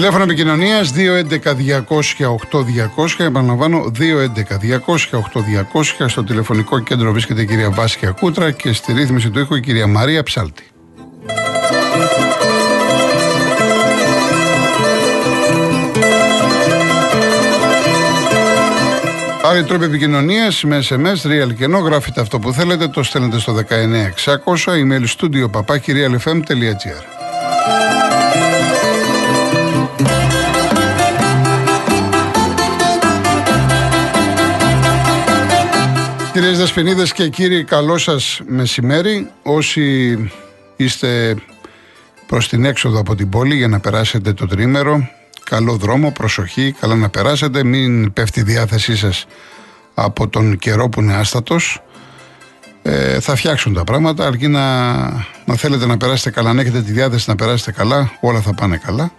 Τηλέφωνο επικοινωνία 211-200-8200. Επαναλαμβάνω, 211-200-8200. Στο τηλεφωνικό κέντρο βρίσκεται η κυρία Βάσια Κούτρα και στη ρύθμιση του ήχου η κυρία Μαρία Ψάλτη. Άλλοι τρόποι επικοινωνίας με SMS, real και ενώ γράφετε αυτό που θέλετε, το στέλνετε στο 19600, email studio papakirialfm.gr. Κυρίες Δασποινίδες και κύριοι, καλό σας μεσημέρι. Όσοι είστε προς την έξοδο από την πόλη για να περάσετε το τρίμερο, καλό δρόμο, προσοχή, καλά να περάσετε, μην πέφτει η διάθεσή σας από τον καιρό που είναι άστατος. Ε, θα φτιάξουν τα πράγματα, αρκεί να, να θέλετε να περάσετε καλά, αν έχετε τη διάθεση να περάσετε καλά, όλα θα πάνε καλά.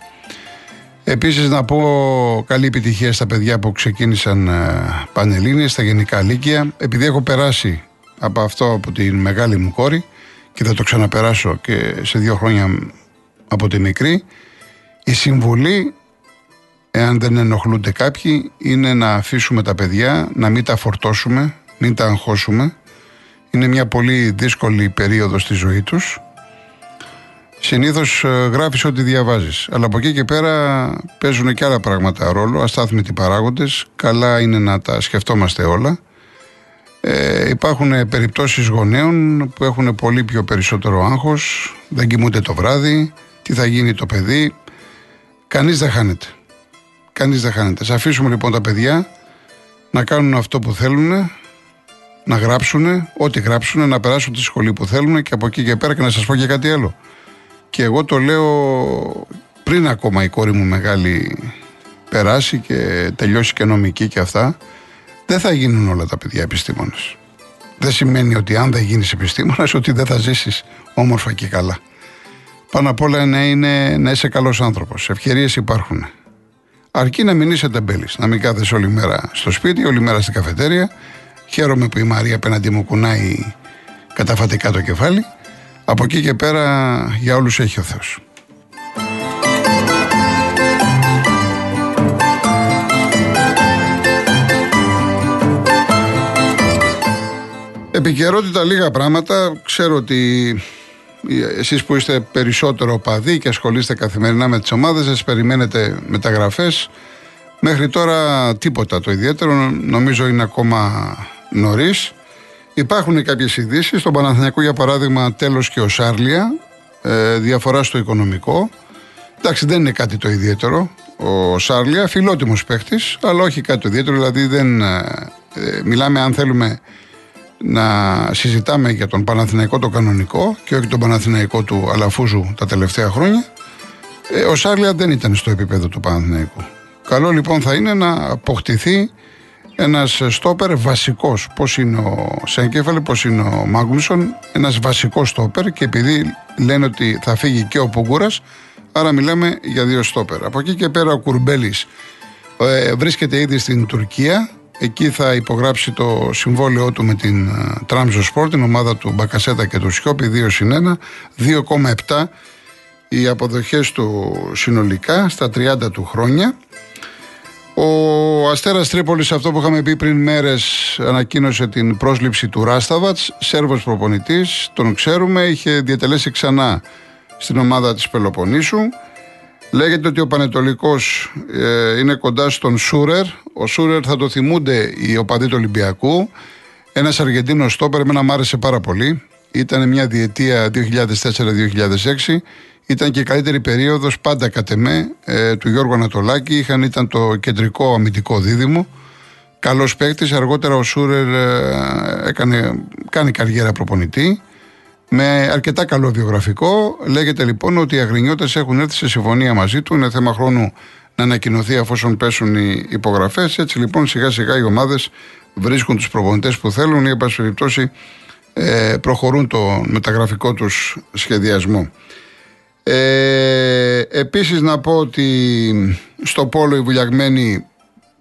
Επίσης να πω καλή επιτυχία στα παιδιά που ξεκίνησαν ε, πανελλήνιες, στα γενικά λύκεια. Επειδή έχω περάσει από αυτό από τη μεγάλη μου κόρη και θα το ξαναπεράσω και σε δύο χρόνια από τη μικρή, η συμβουλή, εάν δεν ενοχλούνται κάποιοι, είναι να αφήσουμε τα παιδιά, να μην τα φορτώσουμε, μην τα αγχώσουμε. Είναι μια πολύ δύσκολη περίοδος στη ζωή τους Συνήθως ε, γράφεις ό,τι διαβάζεις. Αλλά από εκεί και πέρα παίζουν και άλλα πράγματα ρόλο, αστάθμητοι παράγοντες. Καλά είναι να τα σκεφτόμαστε όλα. Ε, υπάρχουν περιπτώσεις γονέων που έχουν πολύ πιο περισσότερο άγχος, δεν κοιμούνται το βράδυ, τι θα γίνει το παιδί. Κανείς δεν χάνεται. Κανείς δεν χάνεται. Σα αφήσουμε λοιπόν τα παιδιά να κάνουν αυτό που θέλουν, να γράψουν, ό,τι γράψουν, να περάσουν τη σχολή που θέλουν και από εκεί και πέρα και να σας πω και κάτι άλλο. Και εγώ το λέω πριν ακόμα η κόρη μου μεγάλη περάσει και τελειώσει και νομική και αυτά, δεν θα γίνουν όλα τα παιδιά επιστήμονες. Δεν σημαίνει ότι αν δεν γίνεις επιστήμονας, ότι δεν θα ζήσεις όμορφα και καλά. Πάνω απ' όλα να, είναι, να είσαι καλός άνθρωπος. Ευκαιρίες υπάρχουν. Αρκεί να μην είσαι τεμπέλης. Να μην κάθεσαι όλη μέρα στο σπίτι, όλη μέρα στην καφετέρια. Χαίρομαι που η Μαρία απέναντι μου κουνάει καταφατικά το κεφάλι από εκεί και πέρα για όλους έχει ο Θεός. Επικαιρότητα λίγα πράγματα. Ξέρω ότι εσείς που είστε περισσότερο παδί και ασχολείστε καθημερινά με τις ομάδες σας, περιμένετε μεταγραφές. Μέχρι τώρα τίποτα το ιδιαίτερο, νομίζω είναι ακόμα νωρίς. Υπάρχουν κάποιες ειδήσεις. Στον Παναθηναϊκό, για παράδειγμα, τέλος και ο Σάρλια. Ε, διαφορά στο οικονομικό. Εντάξει, δεν είναι κάτι το ιδιαίτερο. Ο Σάρλια, φιλότιμος παίχτης, αλλά όχι κάτι το ιδιαίτερο. Δηλαδή, δεν. Ε, ε, μιλάμε, αν θέλουμε να συζητάμε για τον Παναθηναϊκό το κανονικό και όχι τον Παναθηναϊκό του Αλαφούζου τα τελευταία χρόνια. Ε, ο Σάρλια δεν ήταν στο επίπεδο του Παναθηναϊκού. Καλό λοιπόν θα είναι να αποκτηθεί ένας στόπερ βασικός. Πώς είναι ο Σέγκεφαλ, πώς είναι ο Μάγκλουσον, ένας βασικός στόπερ και επειδή λένε ότι θα φύγει και ο Πογκούρας, άρα μιλάμε για δύο στόπερ. Από εκεί και πέρα ο Κουρμπέλης ε, βρίσκεται ήδη στην Τουρκία. Εκεί θα υπογράψει το συμβόλαιό του με την Τραμζο Σπορ, την ομάδα του Μπακασέτα και του Σιώπη, 2 συν 1, 2,7 οι αποδοχές του συνολικά στα 30 του χρόνια. Ο Αστέρας Τρίπολης, αυτό που είχαμε πει πριν μέρες, ανακοίνωσε την πρόσληψη του Ράσταβατς, Σέρβος προπονητής, τον ξέρουμε, είχε διατελέσει ξανά στην ομάδα της Πελοποννήσου. Λέγεται ότι ο Πανετολικός ε, είναι κοντά στον Σούρερ. Ο Σούρερ θα το θυμούνται οι οπαδοί του Ολυμπιακού. Ένας Αργεντίνος στόπερ, εμένα μου άρεσε πάρα πολύ. Ήταν μια διετία 2004-2006 ήταν και η καλύτερη περίοδος πάντα κατ' εμέ ε, του Γιώργου Ανατολάκη. Είχαν, ήταν το κεντρικό αμυντικό δίδυμο. Καλός παίκτης. Αργότερα ο Σούρερ ε, έκανε, κάνει καριέρα προπονητή. Με αρκετά καλό βιογραφικό. Λέγεται λοιπόν ότι οι Αγρινιώτες έχουν έρθει σε συμφωνία μαζί του. Είναι θέμα χρόνου να ανακοινωθεί αφόσον πέσουν οι υπογραφές. Έτσι λοιπόν σιγά σιγά οι ομάδες βρίσκουν τους προπονητές που θέλουν ή, εν πάση περιπτώσει, ε, προχωρούν το μεταγραφικό τους σχεδιασμό. Ε, επίσης να πω ότι στο Πόλο η Βουλιαγμένη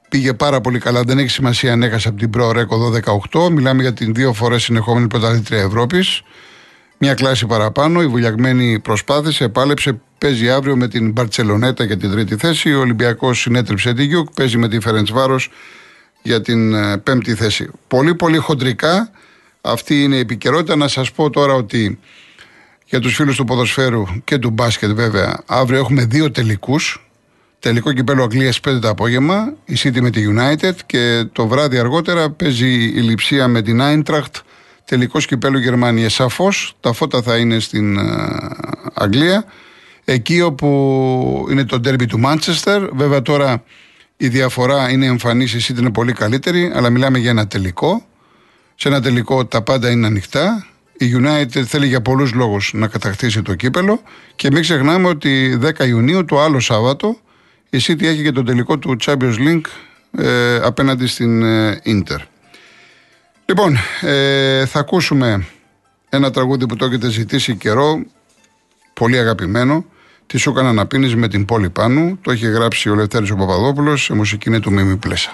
πήγε πάρα πολύ καλά. Δεν έχει σημασία αν έχασε από την Pro Reco 18. Μιλάμε για την δύο φορές συνεχόμενη πρωταθλήτρια Ευρώπης. Μια κλάση παραπάνω. Η Βουλιαγμένη προσπάθησε, επάλεψε. Παίζει αύριο με την Μπαρτσελονέτα για την τρίτη θέση. Ο Ολυμπιακός συνέτριψε τη Γιουκ. Παίζει με τη Φερεντσβάρο για την ε, πέμπτη θέση. Πολύ πολύ χοντρικά. Αυτή είναι η επικαιρότητα. Να σας πω τώρα ότι για τους φίλους του ποδοσφαίρου και του μπάσκετ βέβαια αύριο έχουμε δύο τελικούς. Τελικό κυπέλο Αγγλίας 5 το απόγευμα η City με τη United και το βράδυ αργότερα παίζει η Λιψία με την Eintracht. Τελικός κυπέλο Γερμανίας. Σαφώς. Τα φώτα θα είναι στην ε, Αγγλία. Εκεί όπου είναι το ντέρμπι του Μάντσεστερ βέβαια τώρα η διαφορά είναι εμφανής, η City είναι πολύ καλύτερη αλλά μιλάμε για ένα τελικό. Σε ένα τελικό τα πάντα είναι ανοιχτά η United θέλει για πολλούς λόγους να κατακτήσει το κύπελο και μην ξεχνάμε ότι 10 Ιουνίου, το άλλο Σάββατο, η City έχει και το τελικό του Champions League ε, απέναντι στην ε, Inter. Λοιπόν, ε, θα ακούσουμε ένα τραγούδι που το έχετε ζητήσει καιρό, πολύ αγαπημένο. Τι σου έκανα να πίνεις με την πόλη πάνω. Το έχει γράψει ο Λευτέρης ο Παπαδόπουλος, η μουσική είναι του Μίμη Πλέσα.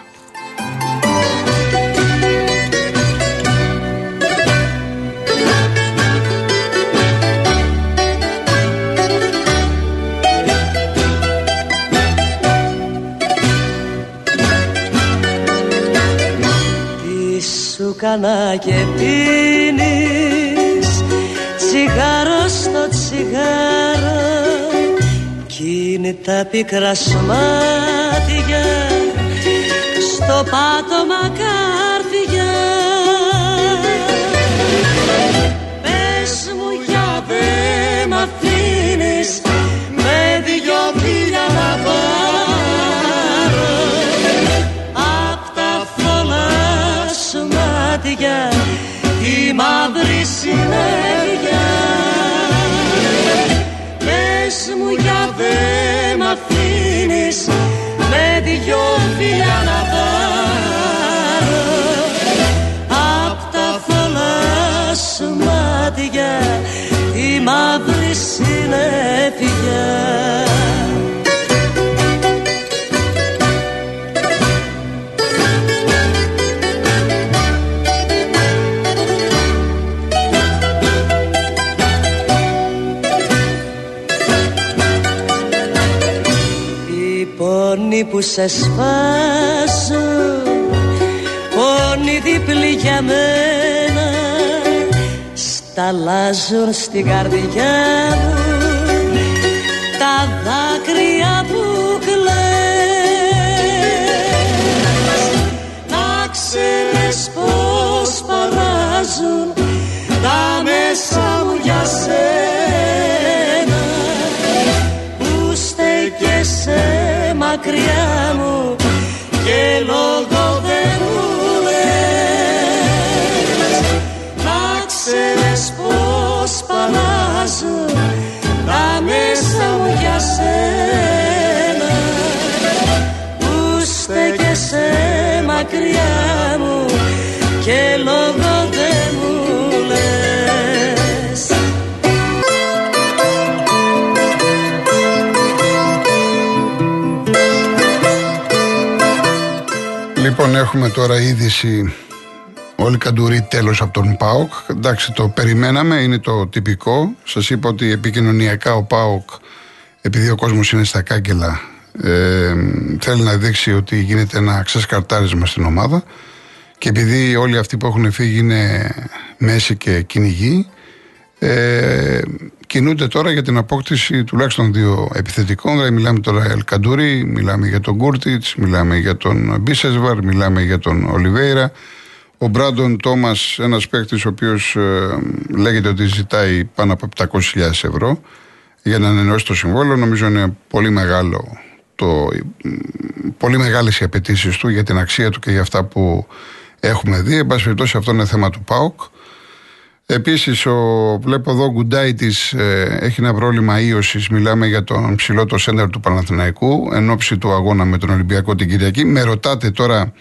Κάνα και πίνεις. Τσιγάρο στο τσιγάρο κι είναι τα πικρά σμάτια στο πάτωμα κάρδια μάτια τη μαύρη συνέχεια Πες μου για δε σε σπάσω Πόνοι διπλή για μένα Σταλάζουν στην καρδιά μου. Τα δάκρυα που κλαις Να ξέρεις πως παράζουν Τα μέσα μου για σένα μακριά μου και λόγο έχουμε τώρα είδηση Όλοι καντουρί τέλος από τον ΠΑΟΚ. Εντάξει, το περιμέναμε, είναι το τυπικό. Σας είπα ότι επικοινωνιακά ο ΠΑΟΚ, επειδή ο κόσμος είναι στα κάγκελα, ε, θέλει να δείξει ότι γίνεται ένα ξεσκαρτάρισμα στην ομάδα. Και επειδή όλοι αυτοί που έχουν φύγει είναι μέση και κυνηγοί, ε, κινούνται τώρα για την απόκτηση τουλάχιστον δύο επιθετικών. Δηλαδή, μιλάμε τώρα για Ελκαντούρη, μιλάμε για τον Κούρτιτς, μιλάμε για τον Μπίσεσβαρ, μιλάμε για τον Ολιβέηρα. Ο Μπράντον Τόμας, ένας παίκτης ο οποίος ε, λέγεται ότι ζητάει πάνω από 700.000 ευρώ για να ανανεώσει το συμβόλαιο. Νομίζω είναι πολύ μεγάλο το, πολύ μεγάλες οι απαιτήσεις του για την αξία του και για αυτά που έχουμε δει. Εν πάση περιπτώσει αυτό είναι θέμα του ΠΑΟΚ. Επίσης, βλέπω εδώ ο Γκουντάι της ε, έχει ένα πρόβλημα ίωσης. Μιλάμε για τον ψηλό το σέντερ του Παναθηναϊκού εν ώψη του αγώνα με τον Ολυμπιακό την Κυριακή. Με ρωτάτε τώρα,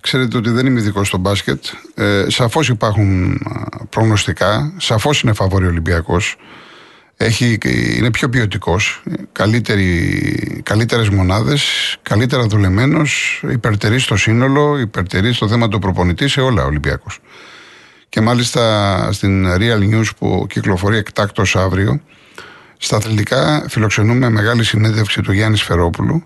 ξέρετε ότι δεν είμαι ειδικός στο μπάσκετ. Ε, Σαφώς υπάρχουν προγνωστικά. Σαφώς είναι φαβόρη Ολυμπιακός. είναι πιο ποιοτικός. Καλύτερες μονάδες. Καλύτερα δουλεμένος. Υπερτερεί στο σύνολο. Υπερτερεί στο θέμα του προπονητή σε όλα Ολυμπιακός. Και μάλιστα στην Real News που κυκλοφορεί εκτάκτο αύριο, στα αθλητικά φιλοξενούμε μεγάλη συνέντευξη του Γιάννη Φερόπουλου,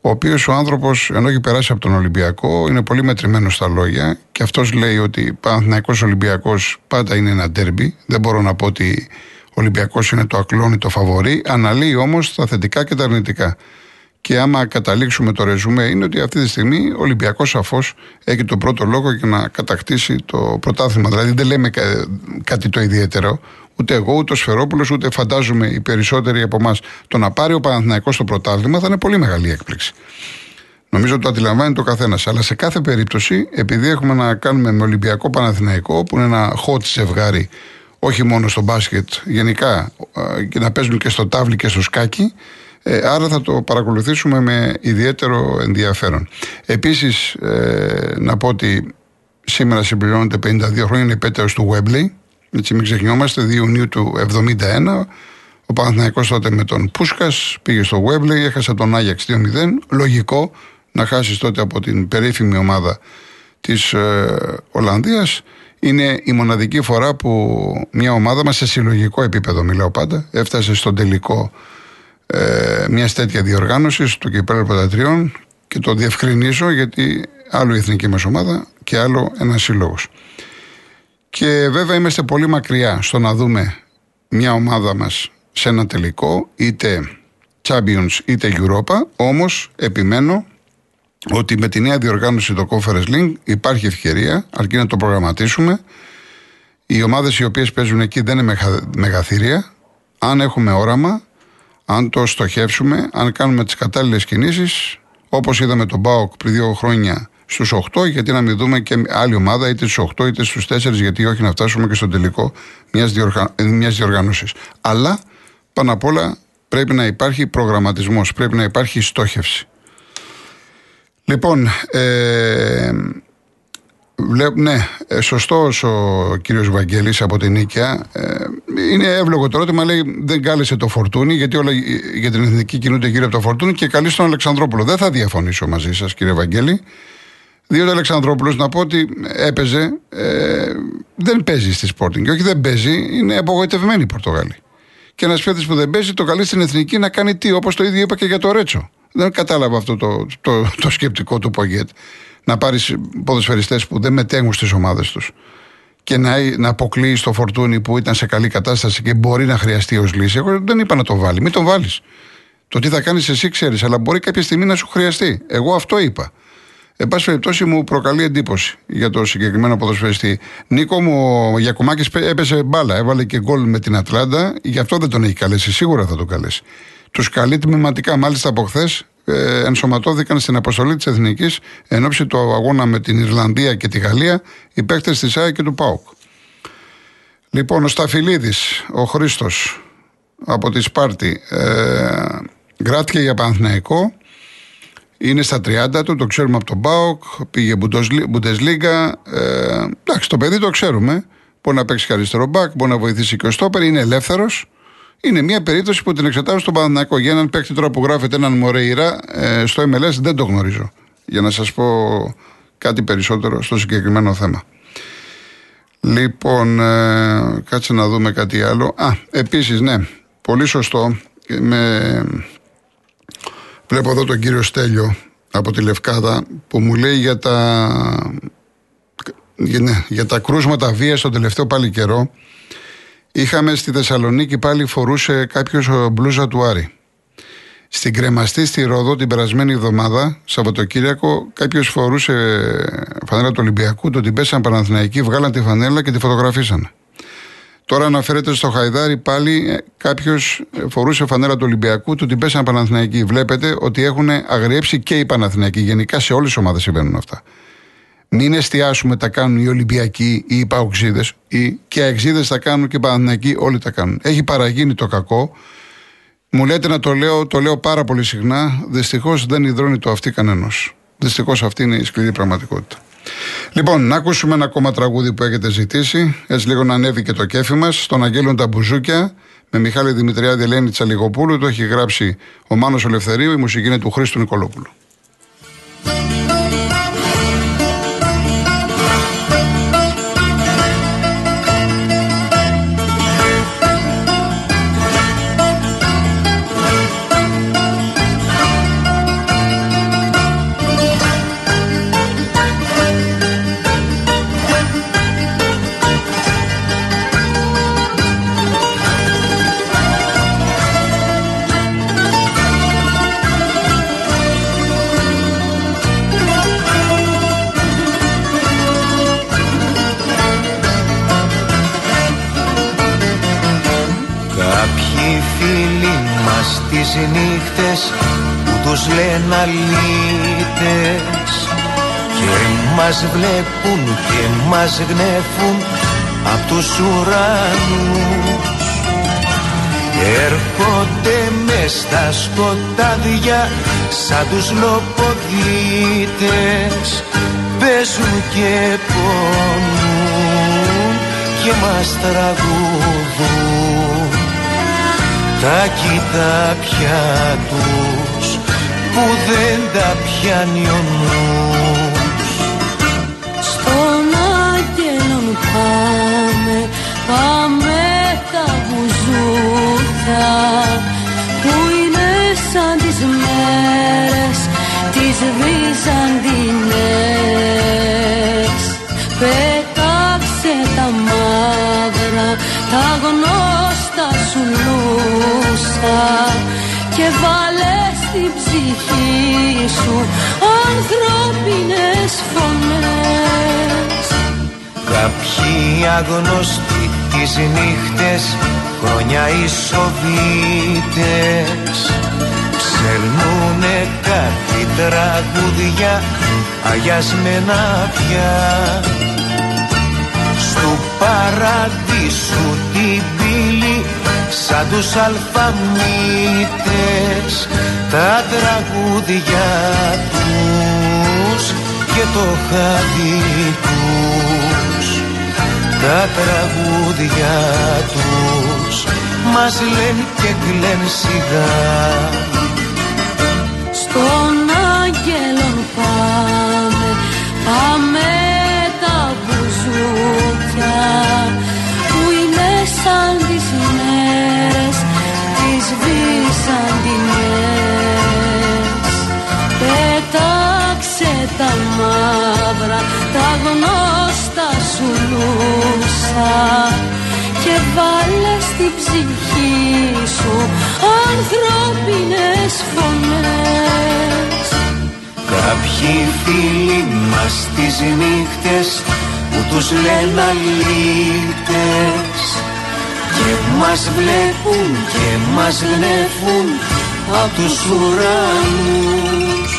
ο οποίος ο άνθρωπος, ενώ έχει περάσει από τον Ολυμπιακό, είναι πολύ μετρημένος στα λόγια και αυτός λέει ότι Παναθυναϊκό Ολυμπιακός πάντα είναι ένα ντέρμπι. Δεν μπορώ να πω ότι ο Ολυμπιακός είναι το ακλόνητο φαβορή. Αναλύει όμως τα θετικά και τα αρνητικά. Και άμα καταλήξουμε το ρεζουμέ, είναι ότι αυτή τη στιγμή ο Ολυμπιακός σαφώς έχει τον πρώτο λόγο για να κατακτήσει το πρωτάθλημα. Δηλαδή δεν λέμε κάτι το ιδιαίτερο. Ούτε εγώ, ούτε ο Σφερόπουλος, ούτε φαντάζομαι οι περισσότεροι από εμάς. Το να πάρει ο Παναθηναϊκός το πρωτάθλημα θα είναι πολύ μεγάλη έκπληξη. Νομίζω ότι το αντιλαμβάνει το καθένας. Αλλά σε κάθε περίπτωση, επειδή έχουμε να κάνουμε με Ολυμπιακό Παναθηναϊκό, που είναι ένα hot ζευγάρι, όχι μόνο στο μπάσκετ, γενικά και να παίζουν και στο τάβλι και στο σκάκι, ε, άρα θα το παρακολουθήσουμε με ιδιαίτερο ενδιαφέρον. Επίσης, ε, να πω ότι σήμερα συμπληρώνεται 52 χρόνια η του Webley. Έτσι μην ξεχνιόμαστε, 2 Ιουνίου του 71. Ο Παναθηναϊκός τότε με τον Πούσκας πήγε στο Webley, έχασε τον Άγιαξ 2-0. Λογικό να χάσεις τότε από την περίφημη ομάδα της ε, Ολλανδίας. Είναι η μοναδική φορά που μια ομάδα μας σε συλλογικό επίπεδο, μιλάω πάντα, έφτασε στον τελικό ε, μιας τέτοια διοργάνωσης του κυπέλου πρωτατριών και το διευκρινίζω γιατί άλλο η εθνική μας ομάδα και άλλο ένας σύλλογος. Και βέβαια είμαστε πολύ μακριά στο να δούμε μια ομάδα μας σε ένα τελικό, είτε Champions είτε Europa, όμως επιμένω ότι με τη νέα διοργάνωση το Conference Link υπάρχει ευκαιρία, αρκεί να το προγραμματίσουμε. Οι ομάδες οι οποίες παίζουν εκεί δεν είναι μεγαθύρια. Αν έχουμε όραμα, αν το στοχεύσουμε, αν κάνουμε τις κατάλληλες κινήσεις, όπως είδαμε τον Μπάουκ πριν δύο χρόνια στους 8, γιατί να μην δούμε και άλλη ομάδα, είτε στους 8 είτε στους 4, γιατί όχι να φτάσουμε και στο τελικό μιας διοργα... διοργάνωσης. Αλλά πάνω απ' όλα πρέπει να υπάρχει προγραμματισμός, πρέπει να υπάρχει στόχευση. Λοιπόν, ε, ναι, ε, σωστό ο κύριος Βαγγέλης από την Νίκαια. Ε, είναι εύλογο το ερώτημα, λέει δεν κάλεσε το φορτούνι, γιατί όλα για την εθνική κινούνται γύρω από το φορτούνι και καλεί τον Αλεξανδρόπουλο. Δεν θα διαφωνήσω μαζί σας, κύριε Βαγγέλη. Διότι ο Αλεξανδρόπουλος, να πω ότι έπαιζε, ε, δεν παίζει στη Sporting. Και όχι δεν παίζει, είναι απογοητευμένοι οι Πορτογάλοι. Και ένας παίκτης που δεν παίζει, το καλεί στην εθνική να κάνει τι, όπως το ίδιο είπα και για το Ρέτσο. Δεν κατάλαβα αυτό το, το, το σκεπτικό του Πογέτ να πάρεις ποδοσφαιριστές που δεν μετέχουν στις ομάδες τους και να, να αποκλείει το φορτούνι που ήταν σε καλή κατάσταση και μπορεί να χρειαστεί ως λύση. Εγώ δεν είπα να το βάλει. Μην τον βάλεις. Το τι θα κάνεις εσύ ξέρεις, αλλά μπορεί κάποια στιγμή να σου χρειαστεί. Εγώ αυτό είπα. Εν πάση περιπτώσει μου προκαλεί εντύπωση για το συγκεκριμένο ποδοσφαιριστή. Νίκο μου, ο Γιακουμάκης έπαιξε μπάλα, έβαλε και γκολ με την Ατλάντα, γι' αυτό δεν τον έχει καλέσει. Σίγουρα θα τον καλέσει. Τους καλεί τμηματικά. Μάλιστα από χθες ε, ενσωματώθηκαν στην αποστολή της Εθνικής εν όψει του αγώνα με την Ιρλανδία και τη Γαλλία οι παίκτες της ΑΕΚ και του ΠΑΟΚ. Λοιπόν, ο Σταφυλίδης, ο Χρήστος από τη Σπάρτη, ε, γράφτηκε για Παναθηναϊκό. Είναι στα 30 του, το ξέρουμε από τον ΠΑΟΚ. Πήγε Bundesliga. Ε, εντάξει, το παιδί το ξέρουμε. Μπορεί να παίξει και αριστερό μπακ, μπορεί να βοηθήσει και ο Στόπερ. Είναι ελεύθερος. Είναι μια περίπτωση που την εξετάζω στον Παναναναϊκό. Για έναν παίκτη τώρα που γράφεται έναν Μορέιρα ε, στο MLS δεν το γνωρίζω. Για να σας πω κάτι περισσότερο στο συγκεκριμένο θέμα. Λοιπόν, ε, κάτσε να δούμε κάτι άλλο. Α, επίσης, ναι, πολύ σωστό. Με... Βλέπω εδώ τον κύριο Στέλιο από τη Λευκάδα που μου λέει για τα, για, ναι, για τα κρούσματα βίας τον τελευταίο πάλι καιρό Είχαμε στη Θεσσαλονίκη πάλι φορούσε κάποιος μπλούζα του Άρη. Στην κρεμαστή στη Ρόδο την περασμένη εβδομάδα, Σαββατοκύριακο, κάποιος φορούσε φανέλα του Ολυμπιακού, το την πέσαν Παναθηναϊκοί, βγάλαν τη φανέλα και τη φωτογραφίσαν. Τώρα αναφέρεται στο Χαϊδάρι πάλι ε, κάποιος φορούσε φανέλα του Ολυμπιακού, του την πέσαν Παναθηναϊκοί. Βλέπετε ότι έχουν αγριέψει και οι Παναθηναϊκοί. Γενικά σε όλες τις ομάδες συμβαίνουν αυτά. Μην εστιάσουμε τα κάνουν οι Ολυμπιακοί ή οι Παοξίδες, ή και οι Αεξίδες τα κάνουν και οι Παναθηναϊκοί, όλοι τα κάνουν. Έχει παραγίνει το κακό. Μου λέτε να το λέω, το λέω πάρα πολύ συχνά. Δυστυχώς δεν υδρώνει το αυτή κανένας. Δυστυχώς αυτή είναι η σκληρή πραγματικότητα. Λοιπόν, να ακούσουμε ένα ακόμα τραγούδι που έχετε ζητήσει. Έτσι λίγο να ανέβει και το κέφι μας. Στον Αγγέλων τα Μπουζούκια με Μιχάλη Δημητριάδη Ελένη Τσαλιγοπούλου. Το έχει γράψει ο Μάνος Ελευθερίου. Η μουσική είναι του Χρήστου Νικολόπουλου. Τις νύχτες που τους λένε αλήτες. Και μας βλέπουν και μας γνέφουν απ' τους ουρανούς. Έρχονται μες στα σκοτάδια σαν τους λοποδίτες Παίζουν και πονούν και μας τραγουδούν τα κοιτάπια τους που δεν τα πιάνει ο νους. Στον άγγελον πάμε, πάμε τα βουζούκια που είναι σαν τις μέρες τις Βυζαντινές. Πέταξε τα μαύρα, τα γνώστα σου λούσα και βάλε στην ψυχή σου ανθρώπινες φωνές. Κάποιοι αγνωστοί τις νύχτες χρόνια οι Σοβίτες ψελνούνε κάτι τραγούδια αγιασμένα πια. Του παραδείσου την πύλη σαν τους αλφαμίτες τα τραγούδια τους και το χάδι τους. Τα τραγούδια τους μας λένε και κλαίνε σιγά λούσα και βάλε στην ψυχή σου ανθρώπινες φωνές. Κάποιοι φίλοι μας τις νύχτες που τους λένε αλήτες και μας βλέπουν και μας γνέφουν απ' τους ουρανούς.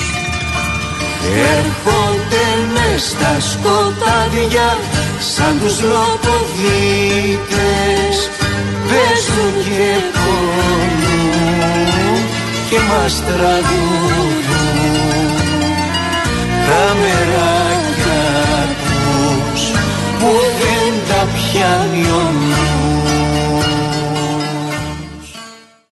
Έρχονται μες στα σκοτάδια σαν τους λοποδίτες παίζουν και πονούν και μας τραγουδούν. Τα μεράκια που δεν τα πιάνει ο